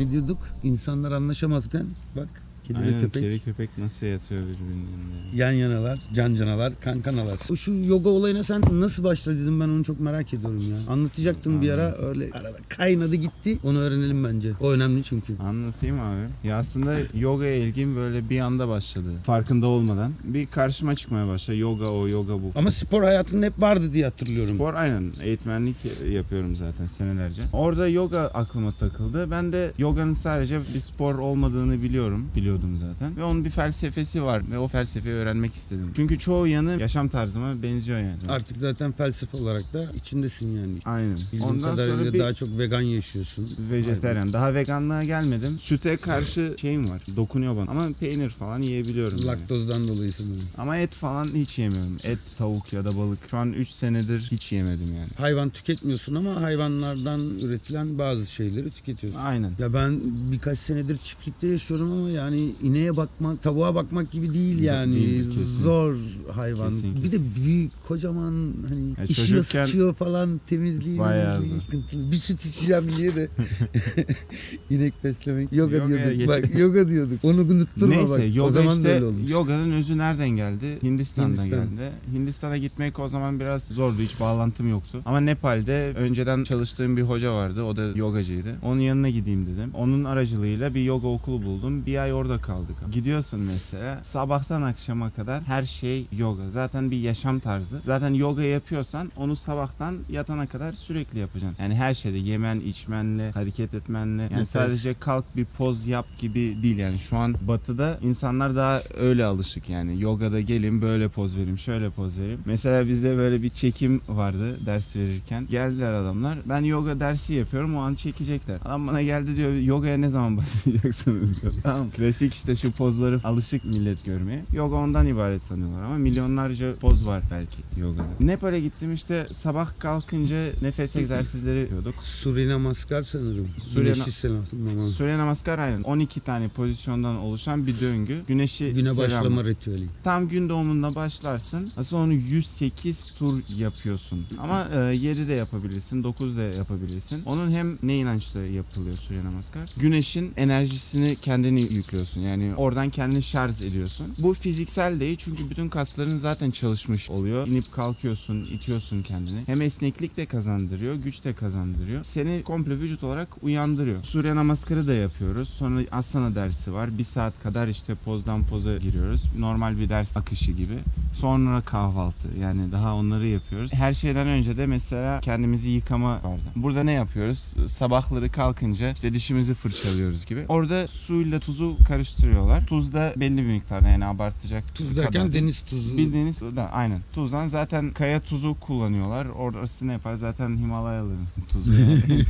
Ne diyorduk? İnsanlar anlaşamazken bak kedi ve Aynen köpek kedi köpek nasıl yatıyor birbirinin yan yanalar, can canalar, kankanalar. O Şu yoga olayına sen nasıl başladın ben onu çok merak ediyorum ya. Anlatacaktın bir ara öyle arada kaynadı gitti. Onu öğrenelim bence. O önemli çünkü. Anlatayım abi. Ya aslında yogaya ilgim böyle bir anda başladı. Farkında olmadan. Bir karşıma çıkmaya başladı. Yoga o, yoga bu. Ama spor hayatında hep vardı diye hatırlıyorum. Spor aynen. Eğitmenlik yapıyorum zaten senelerce. Orada yoga aklıma takıldı. Ben de yoganın sadece bir spor olmadığını biliyorum. Biliyordum zaten. Ve onun bir felsefesi var. Ve o felsefeyi öğrenmek istedim. Çünkü çoğu yanı yaşam tarzıma benziyor yani. Artık zaten felsefe olarak da içindesin yani. Aynen. Bildiğim Ondan kadarıyla sonra bir daha çok vegan yaşıyorsun. vejeteryan. Daha veganlığa gelmedim. Süte karşı şeyim var. Dokunuyor bana. Ama peynir falan yiyebiliyorum. yani. Laktozdan dolayı sanırım. Ama et falan hiç yemiyorum. Et, tavuk ya da balık. Şu an 3 senedir hiç yemedim yani. Hayvan tüketmiyorsun ama hayvanlardan üretilen bazı şeyleri tüketiyorsun. Aynen. Ya ben birkaç senedir çiftlikte yaşıyorum ama yani ineğe bakmak, tavuğa bakmak gibi değil yani. Değil, kesin. Zor hayvan. Kesin, Bir de büyük, kocaman hani Ya işiyor, sıçıyor falan temizliği. bayağı zor. Bir süt içeceğim diye de inek beslemek. Yoga diyorduk. Bak geç- yoga diyorduk. Onu unutturma Neyse bak. yoga o zaman da işte öyle olmuş. yoganın özü nereden geldi? Hindistan'dan Hindistan. geldi. Hindistan'a gitmek o zaman biraz zordu. Hiç bağlantım yoktu. Ama Nepal'de önceden çalıştığım bir hoca vardı. O da yogacıydı. Onun yanına gideyim dedim. Onun aracılığıyla bir yoga okulu buldum. Bir ay orada kaldık. Gidiyorsun mesela sabahtan akşama kadar her şey yoga. Zaten bir yaşam tarzı. Zaten yoga yapıyorsan onu sabahtan yatana kadar sürekli yapacaksın. Yani her şeyde yemen, içmenle, hareket etmenle. Yani Nefes. sadece kalk bir poz yap gibi değil yani. Şu an batıda insanlar daha öyle alışık yani. Yogada gelin böyle poz vereyim, şöyle poz vereyim. Mesela bizde böyle bir çekim vardı ders verirken. Geldiler adamlar. Ben yoga dersi yapıyorum o an çekecekler. Adam bana geldi diyor yogaya ne zaman başlayacaksınız diyor. Tamam. Klasik işte şu pozları alışık millet görmeye. Yoga ondan ibaret sanıyorlar ama milyonlarca poz var belki yogada. Nepal'e gittim işte sabah kalkınca nefes egzersizleri yapıyorduk. Surya Namaskar sanırım. Surya selamlama. Surya Namaskar aynen 12 tane pozisyondan oluşan bir döngü. Güneşi Güne selamla. başlama ritüeli. Tam gün doğumunda başlarsın. Aslında onu 108 tur yapıyorsun. Ama e, 7 de yapabilirsin, 9 da yapabilirsin. Onun hem ne inançla yapılıyor Surya Namaskar? Güneşin enerjisini kendini yüklüyorsun. Yani oradan kendini şarj ediyorsun. Bu fiziksel değil çünkü bütün kasların zaten çalışmış oluyor. İnip kalkıyorsun, itiyorsun kendini. Hem esneklik de kazandırıyor, güç de kazandırıyor. Seni komple vücut olarak uyandırıyor. Surya Namaskar'ı da yapıyoruz. Sonra asana dersi var. Bir saat kadar işte pozdan poza giriyoruz. Normal bir ders akışı gibi. Sonra kahvaltı yani daha onları yapıyoruz. Her şeyden önce de mesela kendimizi yıkama vardı. Burada ne yapıyoruz? Sabahları kalkınca işte dişimizi fırçalıyoruz gibi. Orada suyla tuzu karıştırıyorlar. Tuz da belli bir miktarda yani abartacak Tuz kadar derken değil. deniz tuzu. Bildiğiniz da aynen. Tuzdan zaten kaya tuzu kullanıyorlar. Orası ne yapar? Zaten Himalayaların tuzu. Yani.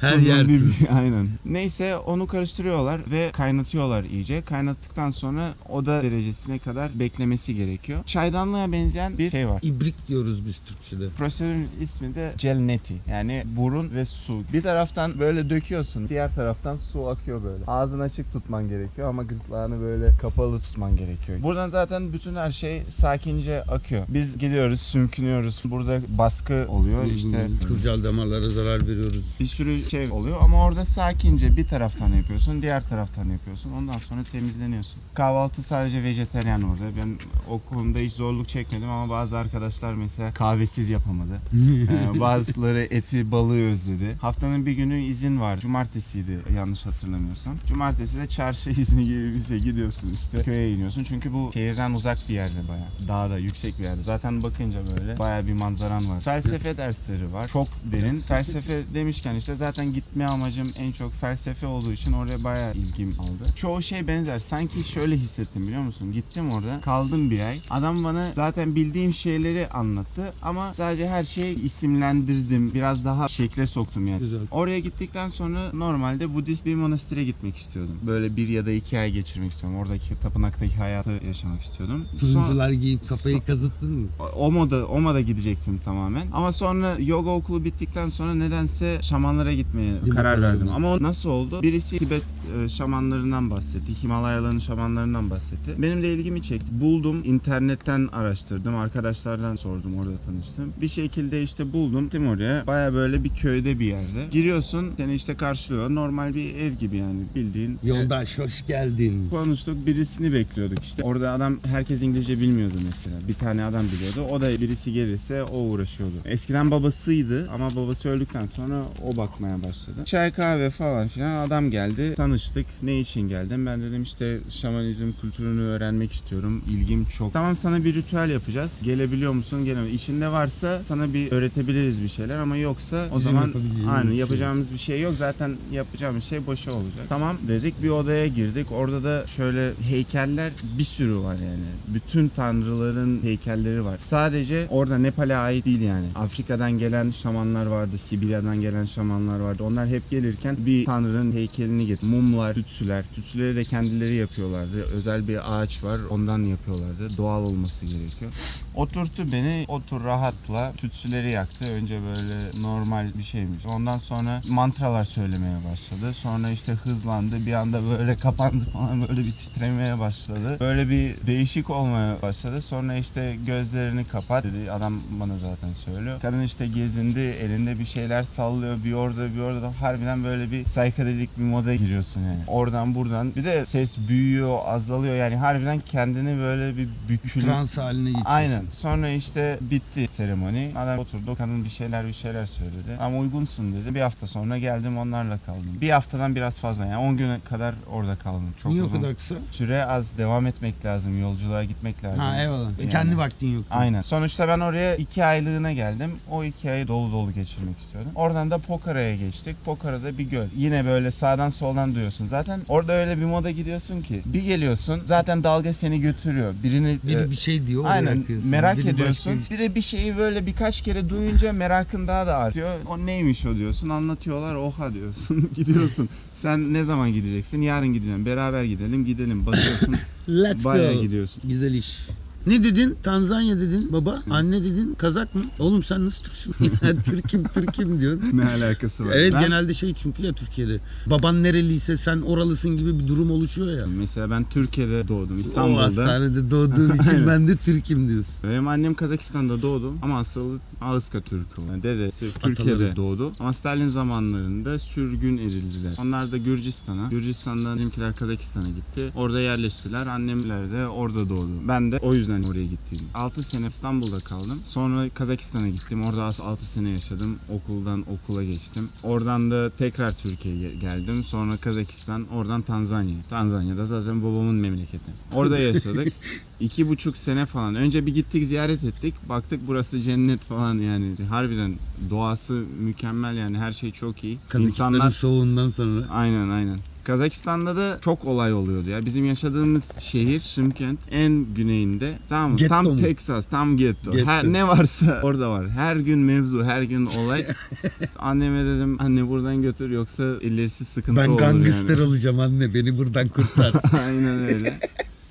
Her Tuzun yer dibi. tuz. Aynen. Neyse onu karıştırıyorlar ve kaynatıyorlar iyice. Kaynattıktan sonra oda derecesine kadar beklemesi gerekiyor. Çaydanlığa benzeyen bir şey var. İbrik diyoruz biz Türkçe'de. Prosedürün ismi de gel neti. Yani burun ve su. Bir taraftan böyle döküyorsun. Diğer taraftan su akıyor böyle. Ağzını açık tutman gerekiyor ama gırtlağını böyle kapalı tutman gerekiyor. Buradan zaten bütün her şey sakince akıyor. Biz gidiyoruz, sümkünüyoruz. Burada baskı oluyor. işte Kılcal damarlara zarar veriyoruz. bir sürü şey oluyor ama orada sakince bir taraftan yapıyorsun, diğer taraftan yapıyorsun. Ondan sonra temizleniyorsun. Kahvaltı sadece vejeteryan orada. Ben o konuda hiç zorluk çekmedim ama bazı arkadaşlar mesela kahvesiz yapamadı. Ee, bazıları eti, balığı özledi. Haftanın bir günü izin var. Cumartesiydi yanlış hatırlamıyorsam. Cumartesi de çarşı izni gibi bir şey gidiyorsun işte. Köye iniyorsun çünkü bu şehirden uzak bir yerde bayağı. Dağda, yüksek bir yerde. Zaten bakınca böyle bayağı bir manzaran var. Felsefe dersleri var. Çok derin. Felsefe demişken işte zaten gitme amacım en çok felsefe olduğu için oraya bayağı ilgim aldı. Çoğu şey benzer. Sanki şöyle hissettim biliyor musun? Gittim orada. Kaldım bir ay. Adam bana zaten bildiğim şeyleri anlattı ama sadece her şeyi isimlendirdim. Biraz daha şekle soktum yani. Güzel. Oraya gittikten sonra normalde Budist bir monastere gitmek istiyordum. Böyle bir ya da iki ay geçirmek istiyorum. Oradaki tapınaktaki hayatı yaşamak istiyordum. Son- Turuncular giyip kafayı Son- kazıttın mı? o moda o moda gidecektim tamamen. Ama sonra yoga okulu bittikten sonra nedense şamanlara gitmeye mi? karar verdim. Ama o nasıl oldu? Birisi Tibet e, şamanlarından bahsetti. Himalayaların şamanlarından bahsetti. Benim de ilgimi çekti. Buldum, internetten araştırdım, arkadaşlardan sordum, orada tanıştım. Bir şekilde işte buldum. Gittim oraya. Baya böyle bir köyde bir yerde. Giriyorsun, seni işte karşılıyor. Normal bir ev gibi yani bildiğin. Yoldaş hoş geldin. Konuştuk birisini bekliyorduk işte. Orada adam herkes İngilizce bilmiyordu mesela. Bir tane adam biliyordu. O da birisi gelirse o uğraşıyordu. Eskiden babasıydı ama babası öldükten sonra o bakmaya başladı. Çay kahve falan filan adam geldi. Tanıştık. Ne için geldim? Ben dedim işte şamanizm kültürünü öğrenmek istiyorum. İlgim çok. Tamam sana bir ritüel yapacağız. Gelebiliyor musun? Gelemiyor. İçinde varsa sana bir öğretebiliriz bir şeyler ama yoksa o Bizim zaman aynen şey yapacağımız bir şey yok. Zaten yapacağımız şey boşa olacak. Tamam dedik bir odaya girdik. Orada da şöyle heykeller bir sürü var yani. Bütün tanrıların heykelleri var. Sadece orada Nepal'e ait değil yani. Afrika'dan gelen şamanlar vardı. Sibirya'dan gelen şamanlar vardı. Onlar hep gelirken bir tanrının heykelini getir. Mumlar, tütsüler. Tütsüleri de kendileri yapıyorlardı. Özel bir ağaç var. Ondan yapıyorlardı. Doğal olması gerekiyor. Oturttu beni. Otur rahatla. Tütsüleri yaktı. Önce böyle normal bir şeymiş. Ondan sonra mantralar söylemeye başladı. Sonra işte hızlandı. Bir anda böyle kapandı falan böyle bir titremeye başladı. Böyle bir değişik olmaya başladı. Sonra işte gözlerini kapat dedi. Adam bana zaten söylüyor. Kadın işte gezindi. Elinde bir şeyler sallıyor. Bir orada bir orada. Harbiden böyle bir saykadelik bir moda giriyorsun yani. Oradan buradan. Bir de ses büyüyor, azalıyor. Yani harbiden kendini böyle bir bükülüp Trans haline geçiyorsun. Aynen. Sonra işte bitti seremoni. Adam oturdu. Kadın bir şeyler bir şeyler söyledi. Ama uygunsun dedi. Bir hafta sonra geldim onlarla kaldım. Bir haftadan biraz fazla yani 10 güne kadar orada kaldım. Çok Niye o kadar kısa? Süre az devam etmek lazım. Yolculuğa gitmek lazım. Ha eyvallah. E, Yani. Kendi vaktin yok. Aynen. Sonuçta ben oraya iki aylığına geldim. O iki ayı dolu dolu geçirmek istiyordum. Oradan da Pokara'ya geçtik. Pokara'da bir göl. Yine böyle sağdan soldan duyuyorsun. Zaten orada öyle bir moda gidiyorsun ki. Bir geliyorsun zaten dalga seni götürüyor. Birini Biri e, bir şey diyor. Aynen merak Biri ediyorsun. bir- Bir de bir şeyi böyle birkaç kere duyunca merakın daha da artıyor. O neymiş o diyorsun. Anlatıyorlar oha diyorsun. Gidiyorsun. Sen ne zaman gideceksin? Yarın gideceğim. Beraber gidelim. Gidelim. Basıyorsun. Let's bayağı go. gidiyorsun. Güzel iş. Ne dedin? Tanzanya dedin baba. Anne dedin. Kazak mı? Oğlum sen nasıl Türksün? Ya Türk'üm Türk'üm diyorsun. Ne alakası var? Evet Ben- genelde şey çünkü ya Türkiye'de. Baban nereliyse sen oralısın gibi bir durum oluşuyor ya. Mesela ben Türkiye'de doğdum. O İstanbul'da. hastanede doğduğum için Aynen. ben de Türk'üm diyorsun. Benim annem Kazakistan'da doğdu ama asıl Ağızka Türk'ü. Yani dedesi Türkiye'de Ataları. doğdu ama Stalin zamanlarında sürgün edildiler. Onlar da Gürcistan'a, Gürcistan'dan bizimkiler Kazakistan'a gitti. Orada yerleştiler. Annemler de orada doğdu. Ben de o yüzden oraya gittim. 6 sene İstanbul'da kaldım. Sonra Kazakistan'a gittim. Orada 6 sene yaşadım. Okuldan okula geçtim. Oradan da tekrar Türkiye'ye geldim. Sonra Kazakistan, oradan Tanzanya. Tanzanya'da zaten babamın memleketi. Orada yaşadık. İki buçuk sene falan. Önce bir gittik ziyaret ettik. Baktık burası cennet falan yani. Harbiden doğası mükemmel yani her şey çok iyi. Kazakistan'ın İnsanlar soğuğundan sonra. aynen aynen. Kazakistan'da da çok olay oluyordu ya. Bizim yaşadığımız şehir Şimkent en güneyinde. Tamam mı? Getto tam mu? Texas, tam getto. Getto. Her, ne varsa orada var. Her gün mevzu, her gün olay. Anneme dedim anne buradan götür yoksa ilerisi sıkıntı Ben olur gangster yani. olacağım anne beni buradan kurtar. Aynen öyle.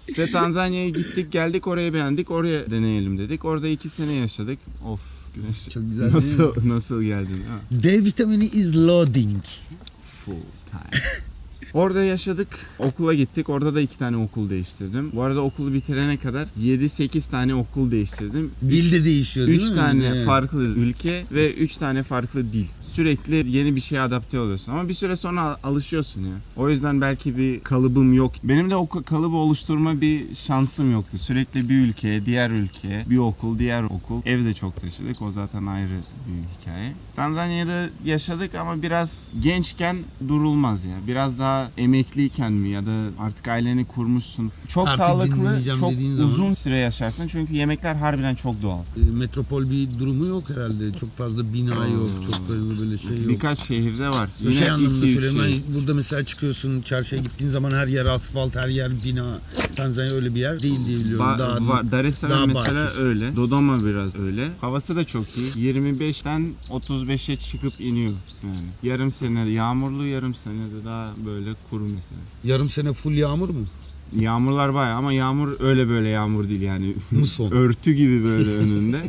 İşte Tanzanya'ya gittik geldik oraya beğendik oraya deneyelim dedik. Orada iki sene yaşadık. Of güneş. Çok güzel Nasıl, nasıl geldin? Ha? D vitamini is loading. Full time. Orada yaşadık. Okula gittik. Orada da iki tane okul değiştirdim. Bu arada okulu bitirene kadar 7-8 tane okul değiştirdim. Dil de değişiyor değil 3 mi? tane Evet. farklı ülke ve 3 tane farklı dil. Sürekli yeni bir şeye adapte oluyorsun ama bir süre sonra al- alışıyorsun ya. O yüzden belki bir kalıbım yok. Benim de o ka- kalıbı oluşturma bir şansım yoktu. Sürekli bir ülkeye, diğer ülkeye, bir okul, diğer okul. Evde çok taşıdık. O zaten ayrı bir hikaye. Tanzanya'da yaşadık ama biraz gençken durulmaz ya. Biraz daha emekliyken mi ya da artık aileni kurmuşsun. Çok Artık sağlıklı, çok dediğin zaman- uzun süre yaşarsın. Çünkü yemekler harbiden çok doğal. E, Metropol bir durumu yok herhalde. Çok fazla bina yok. Çok fazla böyle şey yok. Birkaç şehirde var. Bir şey anlamında iki, söylüyorum. şehir. Hani burada mesela çıkıyorsun çarşıya gittiğin zaman her yer asfalt, her yer bina. Tanzanya öyle bir yer değil diye biliyorum. Ba- Daha Dar es Salaam mesela bakir. öyle. Dodoma biraz öyle. Havası da çok iyi. 25'ten 35'e çıkıp iniyor yani. Yarım sene yağmurlu, yarım sene de daha böyle kuru mesela. Yarım sene full yağmur mu? Yağmurlar bayağı ama yağmur öyle böyle yağmur değil yani. Muson. Örtü gibi böyle önünde.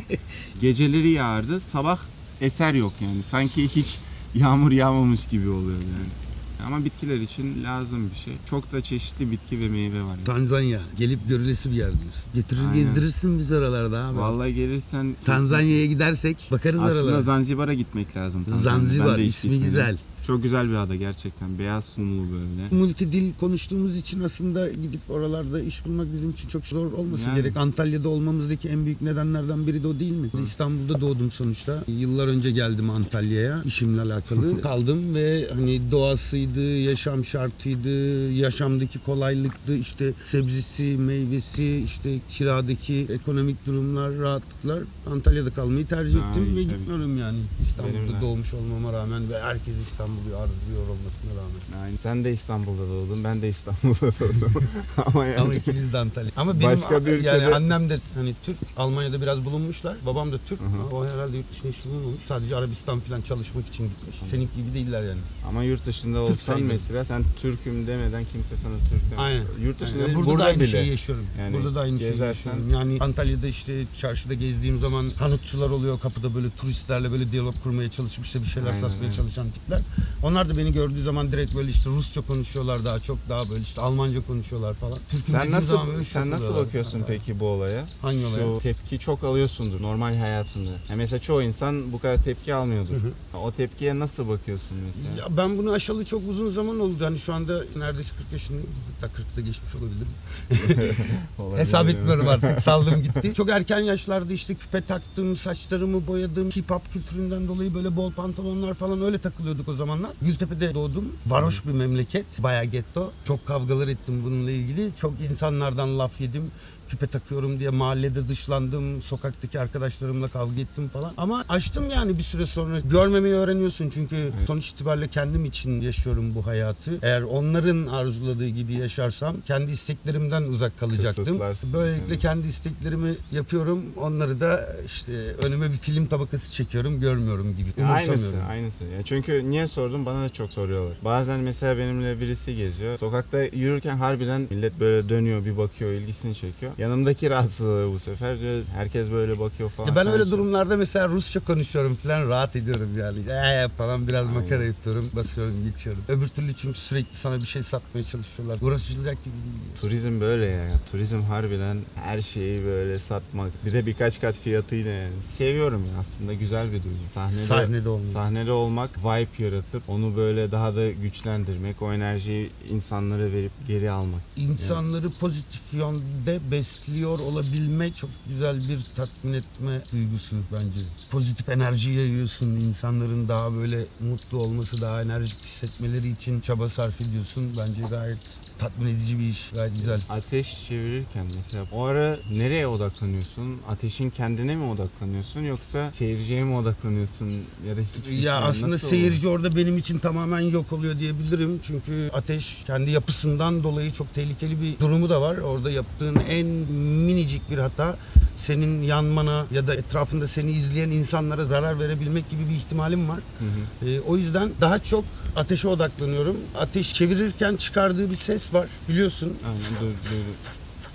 Geceleri yağardı. Sabah eser yok yani. Sanki hiç yağmur yağmamış gibi oluyor yani. Ama bitkiler için lazım bir şey. Çok da çeşitli bitki ve meyve var. Yani. Tanzanya. Gelip görülesi bir yer diyorsun. Getirir Aynen. gezdirirsin biz oralarda abi. Vallahi gelirsen Tanzanya'ya gidersek bakarız aslında oralara. Zanzibar'a gitmek lazım. Tanzanya'da. Zanzibar ismi gitmedim. güzel. Çok güzel bir ada gerçekten. Beyaz kumlu böyle. Multi dil konuştuğumuz için aslında gidip oralarda iş bulmak bizim için çok zor olması Yani. gerek. Antalya'da olmamızdaki en büyük nedenlerden biri de o değil mi? İstanbul'da doğdum sonuçta. Yıllar önce geldim Antalya'ya işimle alakalı. Kaldım ve hani doğasıydı, yaşam şartıydı, yaşamdaki kolaylıktı, işte sebzesi, meyvesi, işte kiradaki ekonomik durumlar, rahatlıklar. Antalya'da kalmayı tercih ettim iyi, ve tabii. gitmiyorum yani. Benim İstanbul'da de. doğmuş olmama rağmen ve herkes İstanbul'u arzuluyor olmasına rağmen. Yani sen de İstanbul'da doğdun, ben de İstanbul'da doğdum. Ama yani Ama ikimiz de Antalya. Ama benim Başka bir yani ülkede- annem de hani Türk. Almanya'da biraz bulunmuşlar. Babam da Türk. Hı hı. O herhalde yurt dışına hiç bulunmamış. Sadece Arabistan falan çalışmak için gitmiş. Senin gibi değiller yani. ama yurt dışında Türk olsan sayılır. mesela sen Türk'üm demeden kimse sana Türk demez. Aynen. Yurt dışında Yani burada, burada da aynı bile. şeyi yaşıyorum. Yani burada da aynı şeyi yaşıyorum. Yani Antalya'da işte çarşıda gezdiğim zaman kanıtçılar oluyor kapıda böyle turistlerle böyle diyalog kurmaya çalışıp işte bir şeyler Aynen, satmaya aynen. çalışan tipler. Onlar da beni gördüğü zaman direkt böyle işte Rusça konuşuyorlar daha çok daha böyle işte Almanca konuşuyorlar falan. Türk'üm Sen dediğim zaman nasıl böyle sen şok nasıl oluyorlar. bakıyorsun peki bu olaya? Hangi olaya? Şu tepki çok alıyorsundur normal hayatında. Ya mesela çoğu insan bu kadar tepki almıyordur. O tepkiye nasıl bakıyorsun mesela? Ya ben bunu aşalı çok uzun zaman oldu. Hani şu anda neredeyse 40 yaşındayım. Hatta 40'ta geçmiş olabilirim. Olabilir Hesap mi? etmiyorum artık. Saldım gitti. Çok erken yaşlarda işte küpe taktım, saçlarımı boyadım. Hip hop kültüründen dolayı böyle bol pantolonlar falan öyle takılıyorduk o zamanlar. Gültepe'de doğdum. Varoş bir memleket. Bayağı getto. Çok kavgalar ettim bununla ilgili. Çok insanlardan laf yedim. Küpe takıyorum diye mahallede dışlandım. Sokaktaki arkadaşlarımla kavga ettim falan. Ama açtım yani bir süre sonra. Görmemeyi öğreniyorsun çünkü sonuç itibariyle kendim için yaşıyorum bu hayatı. Eğer onların arzuladığı gibi yaşarsam kendi isteklerimden uzak kalacaktım. Kısıtlarsın Böylelikle yani. kendi isteklerimi yapıyorum. Onları da işte önüme bir film tabakası çekiyorum, görmüyorum gibi. Aynısı, aynısı. Ya çünkü niye sordum bana da çok soruyorlar. Bazen mesela benimle birisi geziyor. Sokakta yürürken harbiden millet böyle dönüyor, bir bakıyor, ilgisini çekiyor. Yanımdaki rahatsız bu sefer. Herkes böyle bakıyor falan. Ya ben öyle durumlarda mesela Rusça konuşuyorum falan rahat ediyorum yani. Ee falan biraz Aynen. makara yapıyorum, basıyorum, geçiyorum. Öbür türlü çünkü sürekli sana bir şey satmaya çalışıyorlar. Uğraşılacak gibi değil. Turizm böyle ya. Turizm harbiden her şeyi böyle satmak. Bir de birkaç kat fiyatıyla yani. Seviyorum ya aslında güzel bir duygu. Sahnede, Sahnede olmak. Sahnede olmak, vibe yaratıp onu böyle daha da güçlendirmek, o enerjiyi insanlara verip geri almak. İnsanları pozitif yönde besliyor olabilme çok güzel bir tatmin etme duygusu bence. Pozitif enerji yayıyorsun. insanların daha böyle mutlu olması, daha enerjik hissetmeleri için çaba sarf ediyorsun. Bence gayet tatmin edici bir iş. Gayet güzel. Ateş çevirirken mesela o ara nereye odaklanıyorsun? Ateşin kendine mi odaklanıyorsun yoksa seyirciye mi odaklanıyorsun ya da hiçbir Ya aslında seyirci orada benim için tamamen yok oluyor diyebilirim. Çünkü ateş kendi yapısından dolayı çok tehlikeli bir durumu da var. Orada yaptığın en minicik bir hata senin yanmana ya da etrafında seni izleyen insanlara zarar verebilmek gibi bir ihtimalim var. Hı hı. Ee, o yüzden daha çok ateşe odaklanıyorum. Ateş çevirirken çıkardığı bir ses var biliyorsun. Aynen du- duydum.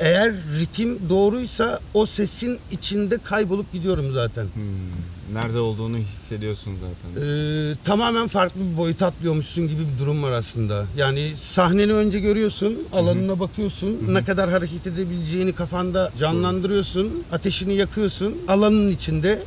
Eğer ritim doğruysa o sesin içinde kaybolup gidiyorum zaten. Hmm, Nerede olduğunu hissediyorsun zaten. Ee, tamamen farklı bir boyuta atlıyormuşsun gibi bir durum var aslında. Yani sahneni önce görüyorsun, alanına bakıyorsun, ne kadar hareket edebileceğini kafanda canlandırıyorsun, ateşini yakıyorsun, alanın içinde.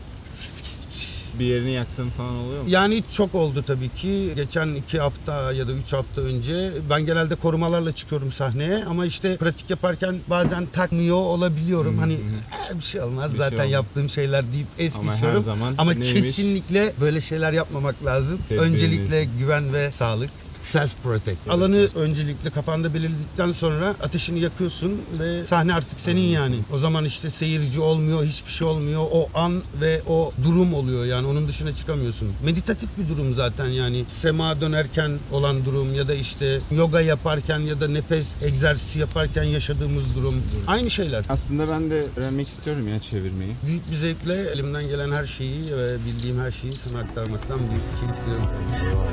Bir yerini yaktığın falan oluyor mu? Yani çok oldu tabii ki. Geçen iki hafta ya da üç hafta önce ben genelde korumalarla çıkıyorum sahneye ama işte pratik yaparken bazen takmıyor olabiliyorum. hani "Eh, bir şey olmaz Bir şey zaten olmaz." yaptığım şeyler deyip es Ama her geçiyorum. zaman Ama neymiş? kesinlikle böyle şeyler yapmamak lazım. Tedbirlisin. Öncelikle güven ve sağlık. Self protect. Alanı öncelikle kafanda belirledikten sonra ateşini yakıyorsun ve sahne artık senin yani. O zaman işte seyirci olmuyor, hiçbir şey olmuyor. O an ve o durum oluyor yani onun dışına çıkamıyorsun. Meditatif bir durum zaten yani. Sema dönerken olan durum ya da işte yoga yaparken ya da nefes egzersizi yaparken yaşadığımız durum. Aynı şeyler. Aslında ben de öğrenmek istiyorum ya çevirmeyi. Büyük bir zevkle elimden gelen her şeyi ve bildiğim her şeyi sana aktarmaktan büyük keyif duyuyorum.